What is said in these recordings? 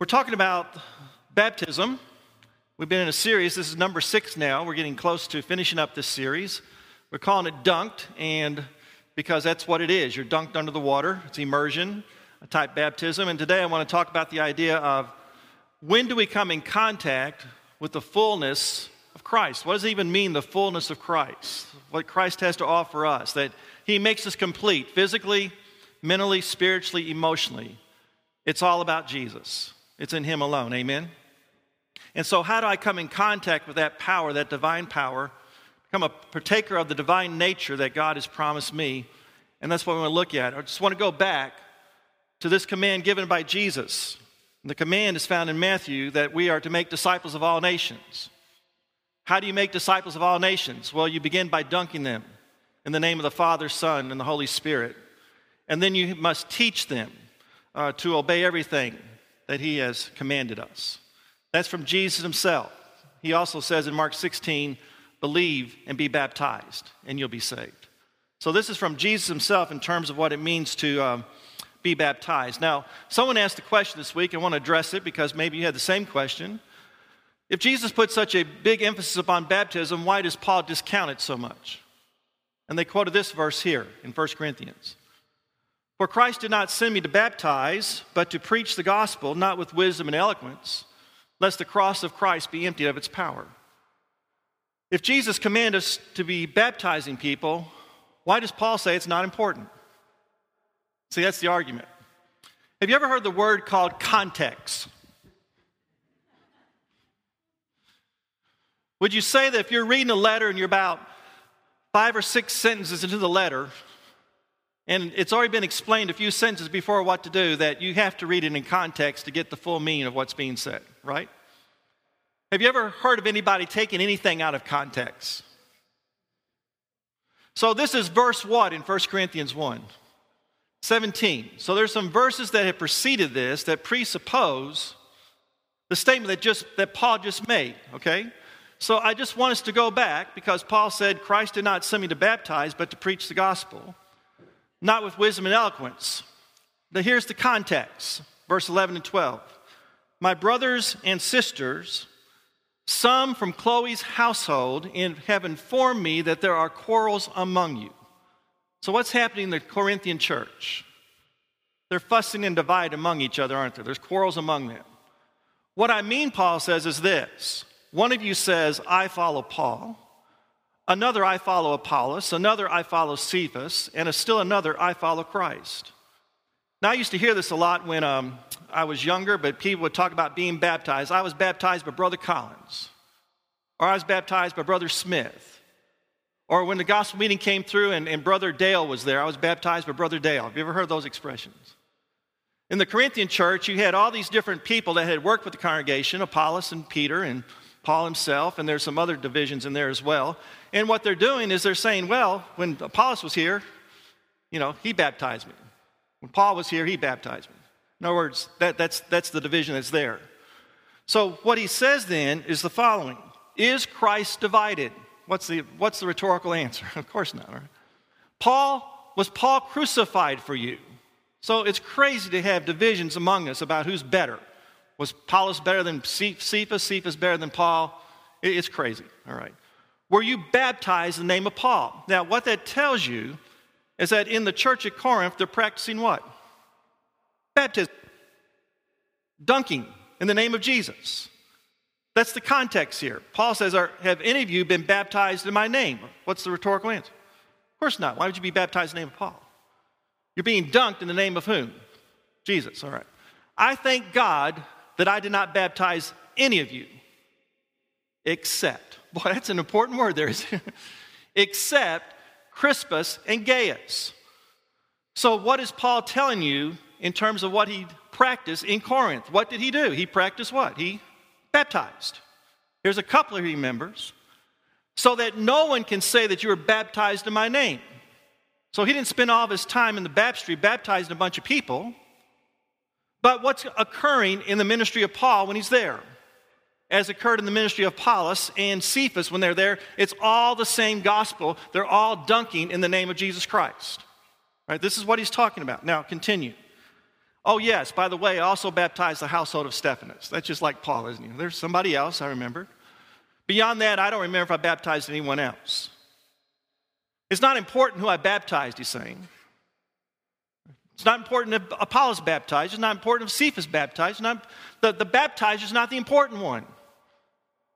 We're talking about baptism. We've been in a series. This is number six now. We're getting close to finishing up this series. We're calling it Dunked, and because that's what it is. You're dunked under the water. It's immersion, a type baptism. And today I want to talk about the idea of when do we come in contact with the fullness of Christ? What does it even mean, the fullness of Christ? What Christ has to offer us, that He makes us complete physically, mentally, spiritually, emotionally. It's all about Jesus. It's in Him alone. Amen? And so, how do I come in contact with that power, that divine power, become a partaker of the divine nature that God has promised me? And that's what we want to look at. I just want to go back to this command given by Jesus. The command is found in Matthew that we are to make disciples of all nations. How do you make disciples of all nations? Well, you begin by dunking them in the name of the Father, Son, and the Holy Spirit. And then you must teach them uh, to obey everything that he has commanded us. That's from Jesus himself. He also says in Mark 16, believe and be baptized, and you'll be saved. So, this is from Jesus himself in terms of what it means to um, be baptized. Now, someone asked a question this week. I want to address it because maybe you had the same question. If Jesus put such a big emphasis upon baptism, why does Paul discount it so much? And they quoted this verse here in 1 Corinthians. For Christ did not send me to baptize, but to preach the gospel, not with wisdom and eloquence, lest the cross of Christ be emptied of its power. If Jesus commanded us to be baptizing people, why does Paul say it's not important? See, that's the argument. Have you ever heard the word called context? Would you say that if you're reading a letter and you're about five or six sentences into the letter, and it's already been explained a few sentences before what to do, that you have to read it in context to get the full meaning of what's being said, right? Have you ever heard of anybody taking anything out of context? So this is verse what in 1 Corinthians 1? 17. So there's some verses that have preceded this that presuppose the statement that just that Paul just made, okay? So I just want us to go back because Paul said Christ did not send me to baptize but to preach the gospel not with wisdom and eloquence. Now, here's the context verse 11 and 12. My brothers and sisters, some from Chloe's household have informed me that there are quarrels among you. So, what's happening in the Corinthian church? They're fussing and divided among each other, aren't there? There's quarrels among them. What I mean, Paul says, is this one of you says, I follow Paul. Another, I follow Apollos. Another, I follow Cephas. And a still another, I follow Christ. Now, I used to hear this a lot when um, I was younger, but people would talk about being baptized. I was baptized by Brother Collins, or I was baptized by Brother Smith. Or when the gospel meeting came through and, and Brother Dale was there, I was baptized by Brother Dale. Have you ever heard those expressions? In the Corinthian church, you had all these different people that had worked with the congregation Apollos and Peter and Paul himself, and there's some other divisions in there as well. And what they're doing is they're saying, well, when Apollos was here, you know, he baptized me. When Paul was here, he baptized me. In other words, that, that's, that's the division that's there. So what he says then is the following Is Christ divided? What's the, what's the rhetorical answer? of course not. Right? Paul, was Paul crucified for you? So it's crazy to have divisions among us about who's better. Was Apollos better than Cephas? Cephas better than Paul? It's crazy, all right. Were you baptized in the name of Paul? Now, what that tells you is that in the church at Corinth, they're practicing what? Baptism. Dunking in the name of Jesus. That's the context here. Paul says, Have any of you been baptized in my name? What's the rhetorical answer? Of course not. Why would you be baptized in the name of Paul? You're being dunked in the name of whom? Jesus, all right. I thank God that I did not baptize any of you except Boy, that's an important word there. Except Crispus and Gaius. So, what is Paul telling you in terms of what he practiced in Corinth? What did he do? He practiced what? He baptized. Here's a couple of members. So that no one can say that you were baptized in my name. So he didn't spend all of his time in the baptistry baptizing a bunch of people. But what's occurring in the ministry of Paul when he's there? as occurred in the ministry of Apollos and Cephas when they're there, it's all the same gospel. They're all dunking in the name of Jesus Christ. Right? This is what he's talking about. Now, continue. Oh, yes, by the way, I also baptized the household of Stephanas. That's just like Paul, isn't he? There's somebody else, I remember. Beyond that, I don't remember if I baptized anyone else. It's not important who I baptized, he's saying. It's not important if Apollos baptized. It's not important if Cephas baptized. Not, the, the baptizer is not the important one.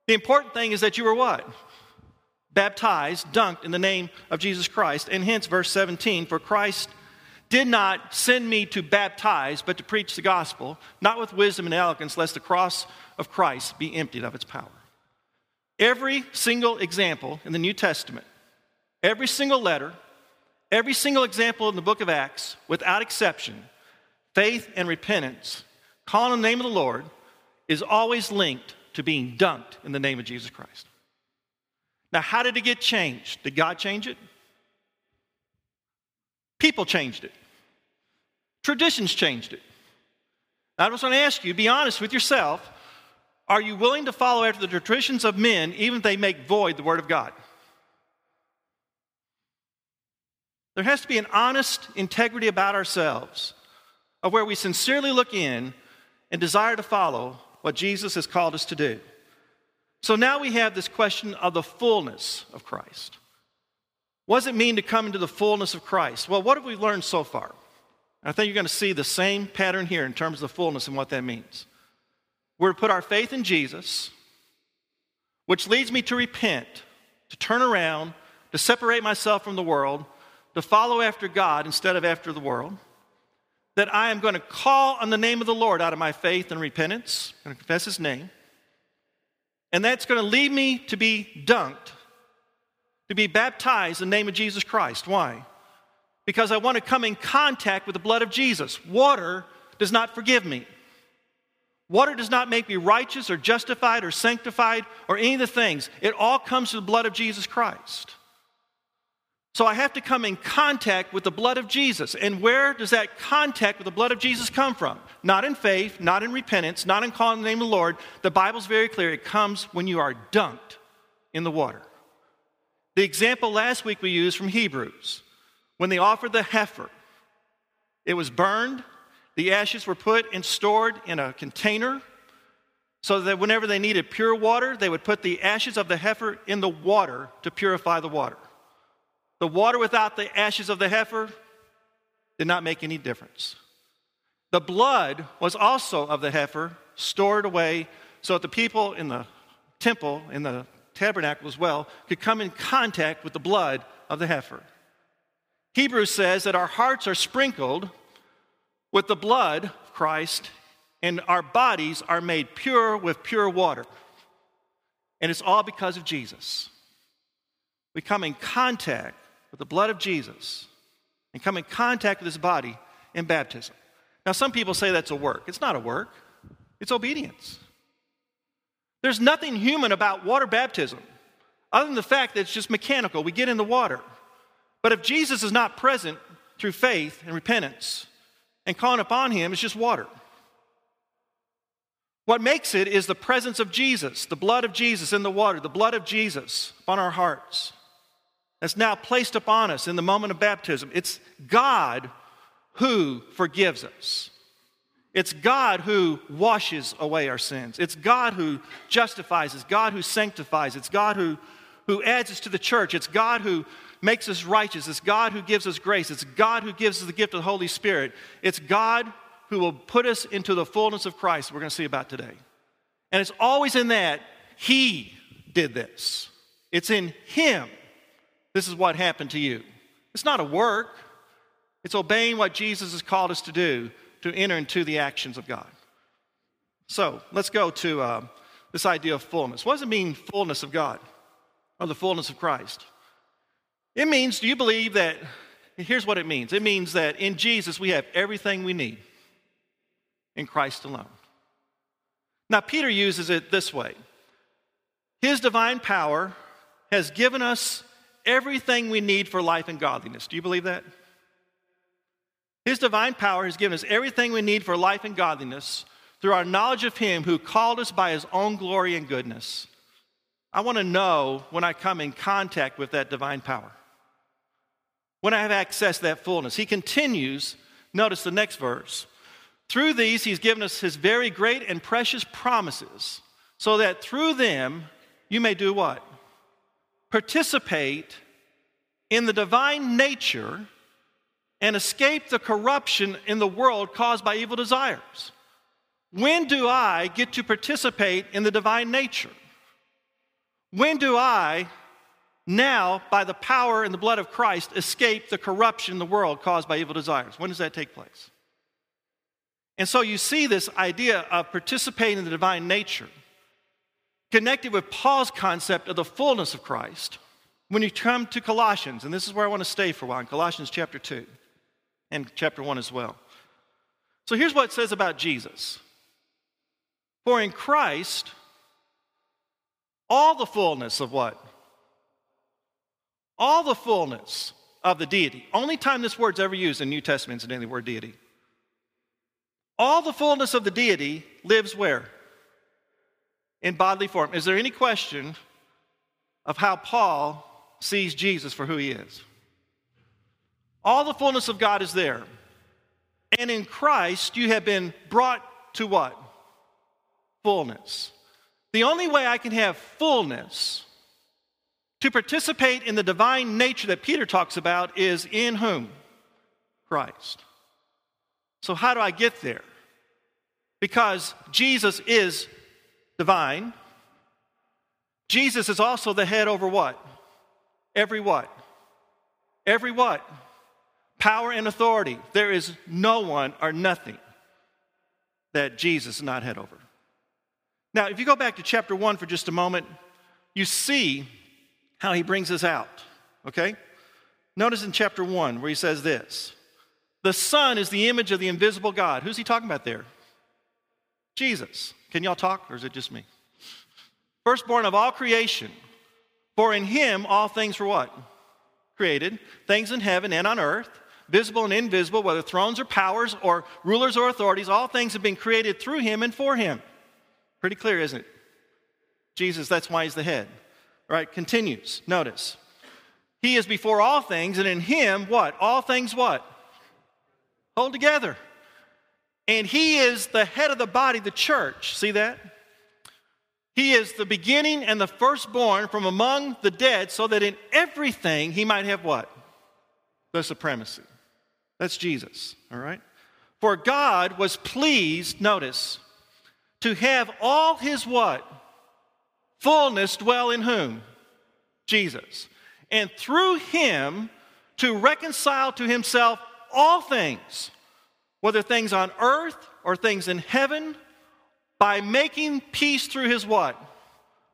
The important thing is that you were what? Baptized, dunked in the name of Jesus Christ. And hence, verse 17, for Christ did not send me to baptize, but to preach the gospel, not with wisdom and eloquence, lest the cross of Christ be emptied of its power. Every single example in the New Testament, every single letter, every single example in the book of Acts, without exception, faith and repentance, calling on the name of the Lord, is always linked to being dunked in the name of Jesus Christ. Now, how did it get changed? Did God change it? People changed it. Traditions changed it. I just want to ask you be honest with yourself. Are you willing to follow after the traditions of men, even if they make void the Word of God? There has to be an honest integrity about ourselves of where we sincerely look in and desire to follow what Jesus has called us to do. So now we have this question of the fullness of Christ. What does it mean to come into the fullness of Christ? Well, what have we learned so far? I think you're going to see the same pattern here in terms of fullness and what that means. We're to put our faith in Jesus, which leads me to repent, to turn around, to separate myself from the world, to follow after God instead of after the world. That I am going to call on the name of the Lord out of my faith and repentance, I'm going to confess his name. And that's going to lead me to be dunked, to be baptized in the name of Jesus Christ. Why? Because I want to come in contact with the blood of Jesus. Water does not forgive me. Water does not make me righteous or justified or sanctified or any of the things. It all comes through the blood of Jesus Christ. So I have to come in contact with the blood of Jesus. And where does that contact with the blood of Jesus come from? Not in faith, not in repentance, not in calling the name of the Lord. The Bible's very clear. It comes when you are dunked in the water. The example last week we used from Hebrews, when they offered the heifer, it was burned, the ashes were put and stored in a container so that whenever they needed pure water, they would put the ashes of the heifer in the water to purify the water. The water without the ashes of the heifer did not make any difference. The blood was also of the heifer stored away so that the people in the temple, in the tabernacle as well, could come in contact with the blood of the heifer. Hebrews says that our hearts are sprinkled with the blood of Christ, and our bodies are made pure with pure water. And it's all because of Jesus. We come in contact with the blood of Jesus and come in contact with his body in baptism. Now, some people say that's a work. It's not a work, it's obedience. There's nothing human about water baptism other than the fact that it's just mechanical. We get in the water. But if Jesus is not present through faith and repentance and calling upon him, it's just water. What makes it is the presence of Jesus, the blood of Jesus in the water, the blood of Jesus upon our hearts that's now placed upon us in the moment of baptism. It's God who forgives us. It's God who washes away our sins. It's God who justifies. It's God who sanctifies. It's God who, who adds us to the church. It's God who makes us righteous. It's God who gives us grace. It's God who gives us the gift of the Holy Spirit. It's God who will put us into the fullness of Christ, we're going to see about today. And it's always in that He did this. It's in Him this is what happened to you. It's not a work, it's obeying what Jesus has called us to do to enter into the actions of God. So let's go to uh, this idea of fullness. What does it mean, fullness of God or the fullness of Christ? It means, do you believe that? Here's what it means it means that in Jesus we have everything we need in Christ alone. Now, Peter uses it this way His divine power has given us everything we need for life and godliness. Do you believe that? His divine power has given us everything we need for life and godliness through our knowledge of Him who called us by His own glory and goodness. I want to know when I come in contact with that divine power, when I have access to that fullness. He continues, notice the next verse. Through these, he's given us his very great and precious promises, so that through them you may do what? Participate in the divine nature and escape the corruption in the world caused by evil desires. When do I get to participate in the divine nature? When do I now, by the power and the blood of Christ, escape the corruption in the world caused by evil desires? When does that take place? And so you see this idea of participating in the divine nature connected with Paul's concept of the fullness of Christ when you come to Colossians, and this is where I want to stay for a while, in Colossians chapter 2 and chapter 1 as well. So here's what it says about Jesus For in Christ, all the fullness of what? All the fullness of the deity. Only time this word's ever used in New Testament is in the word deity. All the fullness of the deity lives where? In bodily form. Is there any question of how Paul sees Jesus for who he is? All the fullness of God is there. And in Christ, you have been brought to what? Fullness. The only way I can have fullness to participate in the divine nature that Peter talks about is in whom? Christ. So, how do I get there? Because Jesus is divine. Jesus is also the head over what? Every what? Every what? Power and authority. There is no one or nothing that Jesus is not head over. Now, if you go back to chapter 1 for just a moment, you see how he brings us out, okay? Notice in chapter 1 where he says this the Son is the image of the invisible God. Who's he talking about there? Jesus. Can y'all talk, or is it just me? Firstborn of all creation. For in him all things were what? Created. Things in heaven and on earth, visible and invisible, whether thrones or powers or rulers or authorities, all things have been created through him and for him. Pretty clear, isn't it? Jesus, that's why he's the head. All right, continues. Notice. He is before all things, and in him, what? All things what? hold together. And he is the head of the body, the church. See that? He is the beginning and the firstborn from among the dead, so that in everything he might have what? The supremacy. That's Jesus, all right? For God was pleased, notice, to have all his what? Fullness dwell in whom? Jesus. And through him to reconcile to himself all things, whether things on earth or things in heaven, by making peace through his what?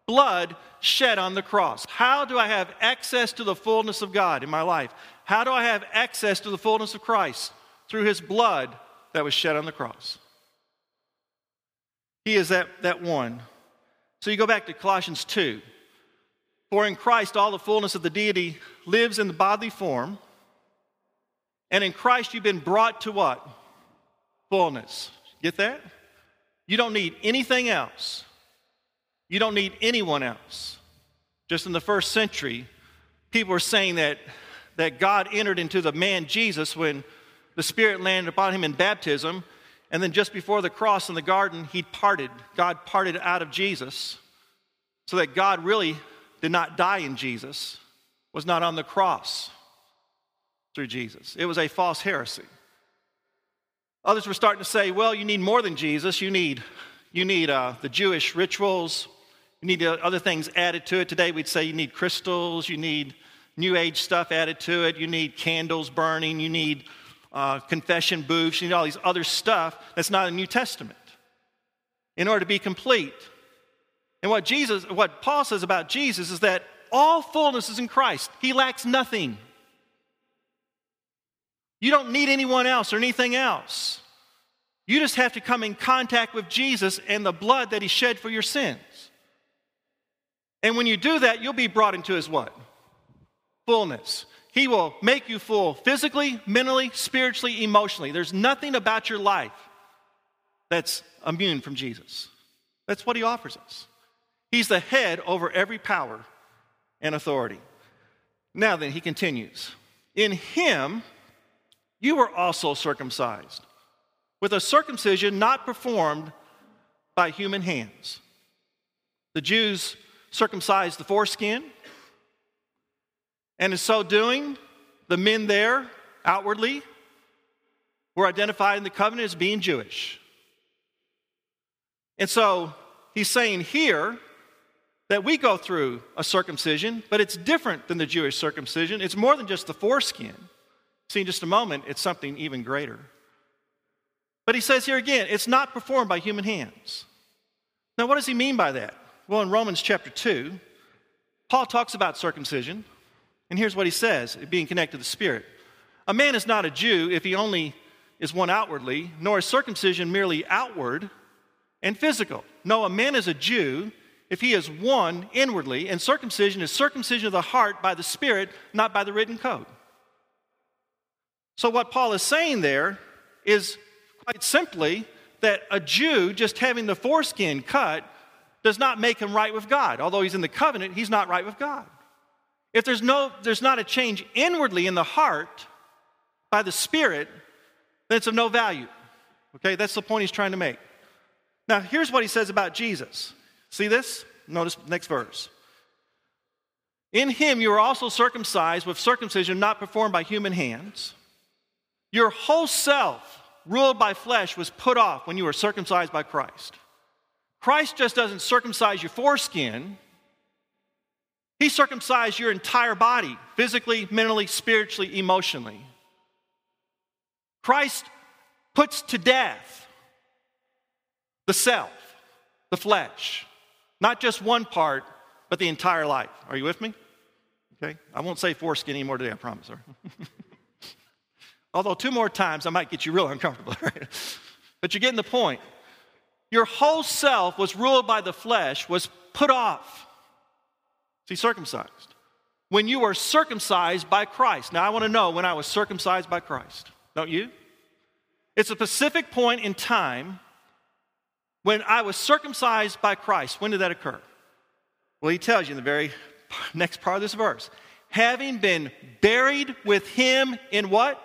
Blood shed on the cross. How do I have access to the fullness of God in my life? How do I have access to the fullness of Christ? Through his blood that was shed on the cross. He is that, that one. So you go back to Colossians 2. For in Christ all the fullness of the deity lives in the bodily form and in Christ, you've been brought to what? Fullness. Get that? You don't need anything else. You don't need anyone else. Just in the first century, people were saying that, that God entered into the man Jesus when the Spirit landed upon him in baptism. And then just before the cross in the garden, he parted. God parted out of Jesus so that God really did not die in Jesus, was not on the cross through Jesus. It was a false heresy. Others were starting to say, well, you need more than Jesus. You need, you need uh, the Jewish rituals. You need other things added to it. Today we'd say you need crystals. You need New Age stuff added to it. You need candles burning. You need uh, confession booths. You need all these other stuff that's not in the New Testament in order to be complete. And what Jesus, what Paul says about Jesus is that all fullness is in Christ. He lacks nothing. You don't need anyone else or anything else. You just have to come in contact with Jesus and the blood that he shed for your sins. And when you do that, you'll be brought into his what? Fullness. He will make you full physically, mentally, spiritually, emotionally. There's nothing about your life that's immune from Jesus. That's what he offers us. He's the head over every power and authority. Now then, he continues. In him, you were also circumcised. with a circumcision not performed by human hands. The Jews circumcised the foreskin, and in so doing, the men there outwardly were identified in the covenant as being Jewish. And so he's saying here that we go through a circumcision, but it's different than the Jewish circumcision. It's more than just the foreskin. See, in just a moment, it's something even greater. But he says here again, it's not performed by human hands. Now, what does he mean by that? Well, in Romans chapter 2, Paul talks about circumcision, and here's what he says, being connected to the Spirit. A man is not a Jew if he only is one outwardly, nor is circumcision merely outward and physical. No, a man is a Jew if he is one inwardly, and circumcision is circumcision of the heart by the Spirit, not by the written code. So, what Paul is saying there is quite simply that a Jew just having the foreskin cut does not make him right with God. Although he's in the covenant, he's not right with God. If there's, no, there's not a change inwardly in the heart by the Spirit, then it's of no value. Okay, that's the point he's trying to make. Now, here's what he says about Jesus. See this? Notice next verse. In him you are also circumcised with circumcision not performed by human hands. Your whole self, ruled by flesh, was put off when you were circumcised by Christ. Christ just doesn't circumcise your foreskin, he circumcised your entire body, physically, mentally, spiritually, emotionally. Christ puts to death the self, the flesh. Not just one part, but the entire life. Are you with me? Okay? I won't say foreskin anymore today, I promise. Although, two more times I might get you real uncomfortable. Right? But you're getting the point. Your whole self was ruled by the flesh, was put off. See, circumcised. When you were circumcised by Christ. Now, I want to know when I was circumcised by Christ. Don't you? It's a specific point in time when I was circumcised by Christ, when did that occur? Well, he tells you in the very next part of this verse. Having been buried with him in what?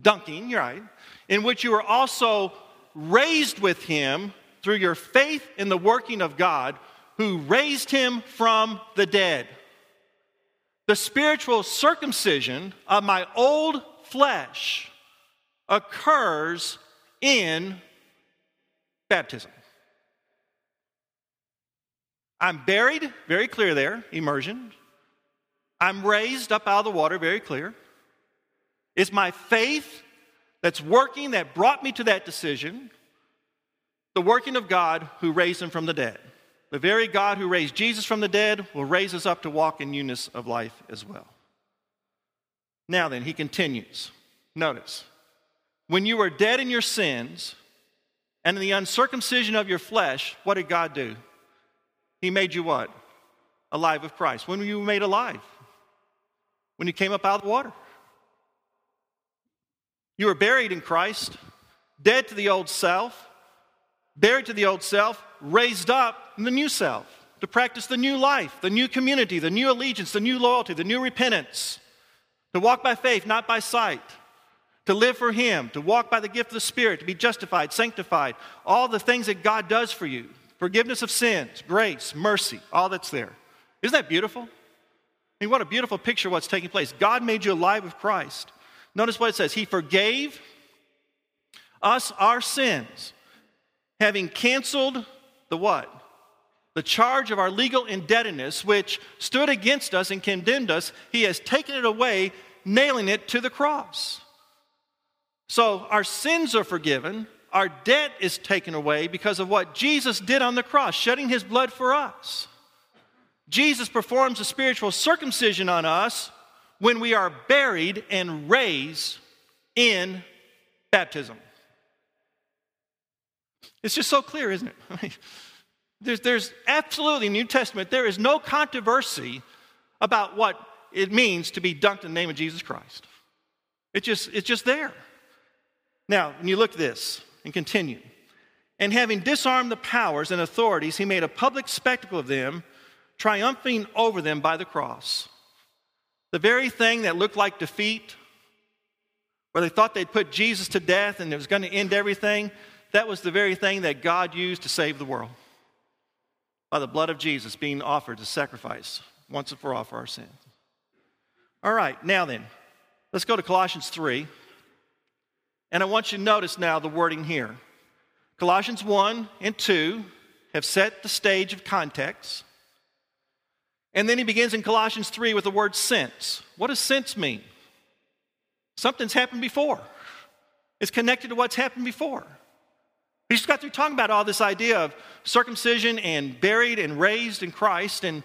Dunking, you're right. In which you were also raised with him through your faith in the working of God who raised him from the dead. The spiritual circumcision of my old flesh occurs in baptism. I'm buried, very clear there, immersion. I'm raised up out of the water, very clear. It's my faith that's working that brought me to that decision. The working of God who raised him from the dead. The very God who raised Jesus from the dead will raise us up to walk in newness of life as well. Now then, he continues. Notice, when you were dead in your sins, and in the uncircumcision of your flesh, what did God do? He made you what? Alive with Christ. When were you made alive? When you came up out of the water. You were buried in Christ, dead to the old self, buried to the old self, raised up in the new self to practice the new life, the new community, the new allegiance, the new loyalty, the new repentance, to walk by faith, not by sight to live for Him, to walk by the gift of the Spirit, to be justified, sanctified, all the things that God does for you forgiveness of sins, grace, mercy, all that's there. Isn't that beautiful? I mean, what a beautiful picture of what's taking place. God made you alive with Christ. Notice what it says He forgave us our sins, having canceled the what? The charge of our legal indebtedness, which stood against us and condemned us, He has taken it away, nailing it to the cross. So our sins are forgiven, our debt is taken away because of what Jesus did on the cross, shedding his blood for us. Jesus performs a spiritual circumcision on us when we are buried and raised in baptism. It's just so clear, isn't it? there's, there's absolutely, New Testament, there is no controversy about what it means to be dunked in the name of Jesus Christ. It just, it's just there. Now, when you look at this and continue, and having disarmed the powers and authorities, he made a public spectacle of them, triumphing over them by the cross. The very thing that looked like defeat where they thought they'd put Jesus to death and it was going to end everything, that was the very thing that God used to save the world by the blood of Jesus being offered as sacrifice once and for all for our sins. All right, now then, let's go to Colossians 3. And I want you to notice now the wording here. Colossians 1 and 2 have set the stage of context. And then he begins in Colossians 3 with the word since. What does since mean? Something's happened before. It's connected to what's happened before. He just got through talking about all this idea of circumcision and buried and raised in Christ and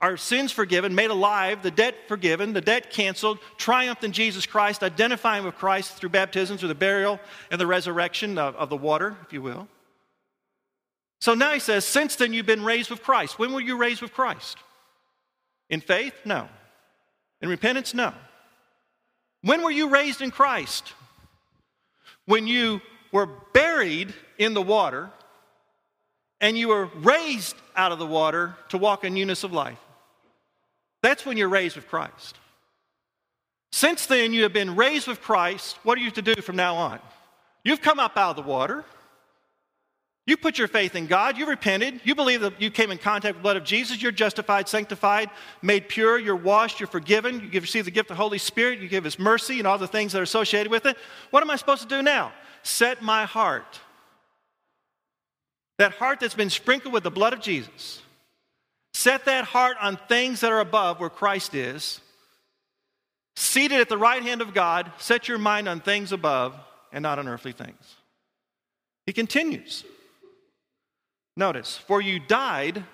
our sins forgiven, made alive, the debt forgiven, the debt canceled, triumphed in Jesus Christ, identifying with Christ through baptism, through the burial and the resurrection of, of the water, if you will. So now he says, Since then you've been raised with Christ. When were you raised with Christ? In faith? No. In repentance? No. When were you raised in Christ? When you were buried in the water and you were raised out of the water to walk in newness of life. That's when you're raised with Christ. Since then, you have been raised with Christ. What are you to do from now on? You've come up out of the water. You put your faith in God. You repented. You believe that you came in contact with the blood of Jesus. You're justified, sanctified, made pure. You're washed. You're forgiven. You receive the gift of the Holy Spirit. You give His mercy and all the things that are associated with it. What am I supposed to do now? Set my heart. That heart that's been sprinkled with the blood of Jesus. Set that heart on things that are above where Christ is. Seated at the right hand of God, set your mind on things above and not on earthly things. He continues. Notice, for you died,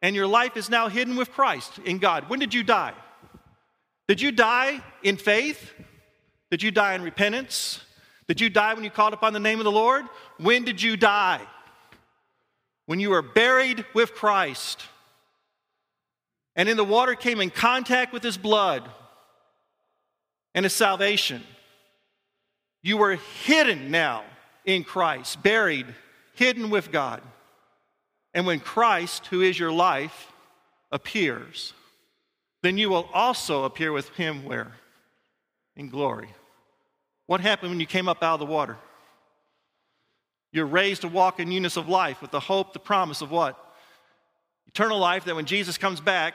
and your life is now hidden with Christ in God. When did you die? Did you die in faith? Did you die in repentance? Did you die when you called upon the name of the Lord? When did you die? When you were buried with Christ, and in the water came in contact with his blood and his salvation. You were hidden now in Christ, buried, hidden with God. And when Christ, who is your life, appears, then you will also appear with him where? In glory. What happened when you came up out of the water? You're raised to walk in newness of life with the hope, the promise of what? Eternal life that when Jesus comes back,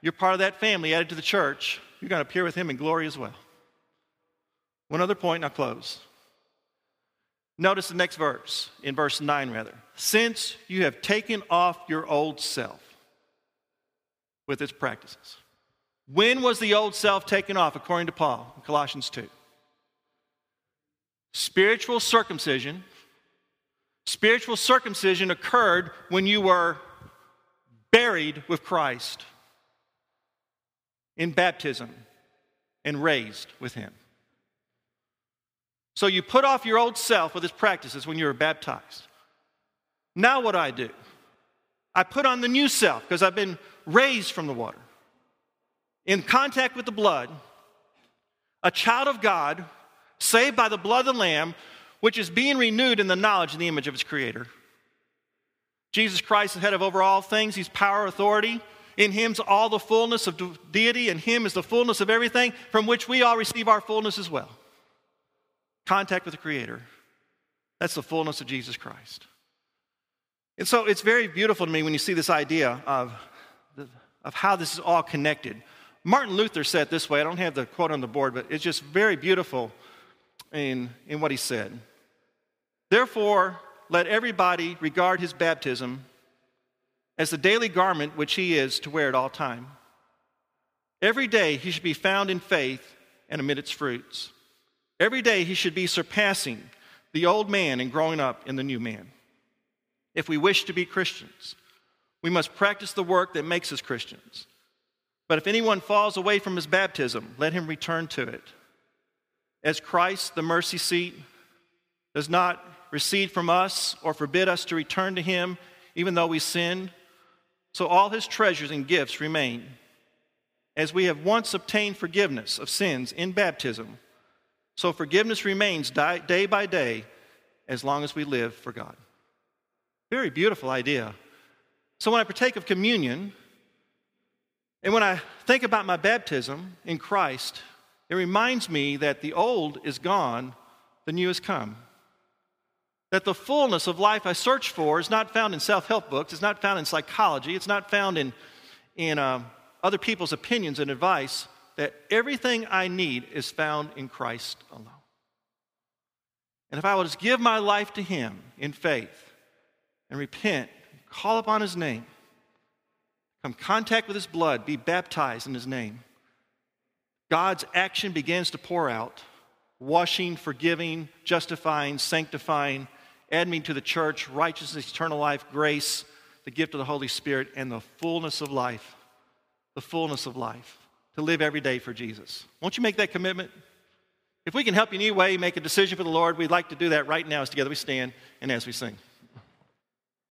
you're part of that family added to the church. You're going to appear with him in glory as well. One other point, and I'll close. Notice the next verse, in verse 9 rather. Since you have taken off your old self with its practices. When was the old self taken off, according to Paul in Colossians 2? Spiritual circumcision. Spiritual circumcision occurred when you were buried with Christ in baptism and raised with him. So you put off your old self with its practices when you were baptized. Now, what do I do? I put on the new self because I've been raised from the water. In contact with the blood, a child of God, saved by the blood of the Lamb, which is being renewed in the knowledge and the image of its Creator. Jesus Christ is head of over all things, He's power, authority. In Him's all the fullness of deity, and Him is the fullness of everything, from which we all receive our fullness as well. Contact with the Creator. That's the fullness of Jesus Christ. And so it's very beautiful to me when you see this idea of, of how this is all connected. Martin Luther said this way I don't have the quote on the board, but it's just very beautiful in, in what he said. Therefore, let everybody regard his baptism as the daily garment which he is to wear at all time. Every day he should be found in faith and amid its fruits. Every day he should be surpassing the old man and growing up in the new man. If we wish to be Christians, we must practice the work that makes us Christians. But if anyone falls away from his baptism, let him return to it. As Christ, the mercy seat, does not recede from us or forbid us to return to him even though we sin, so all his treasures and gifts remain. As we have once obtained forgiveness of sins in baptism, so forgiveness remains day by day as long as we live for God. Very beautiful idea. So when I partake of communion, and when I think about my baptism in Christ, it reminds me that the old is gone, the new has come. That the fullness of life I search for is not found in self help books, it's not found in psychology, it's not found in, in uh, other people's opinions and advice. That everything I need is found in Christ alone. And if I will just give my life to Him in faith and repent, call upon His name, come contact with His blood, be baptized in His name, God's action begins to pour out, washing, forgiving, justifying, sanctifying, adding to the church, righteousness, eternal life, grace, the gift of the Holy Spirit, and the fullness of life. The fullness of life. To live every day for Jesus. Won't you make that commitment? If we can help you in any way make a decision for the Lord, we'd like to do that right now as together we stand and as we sing.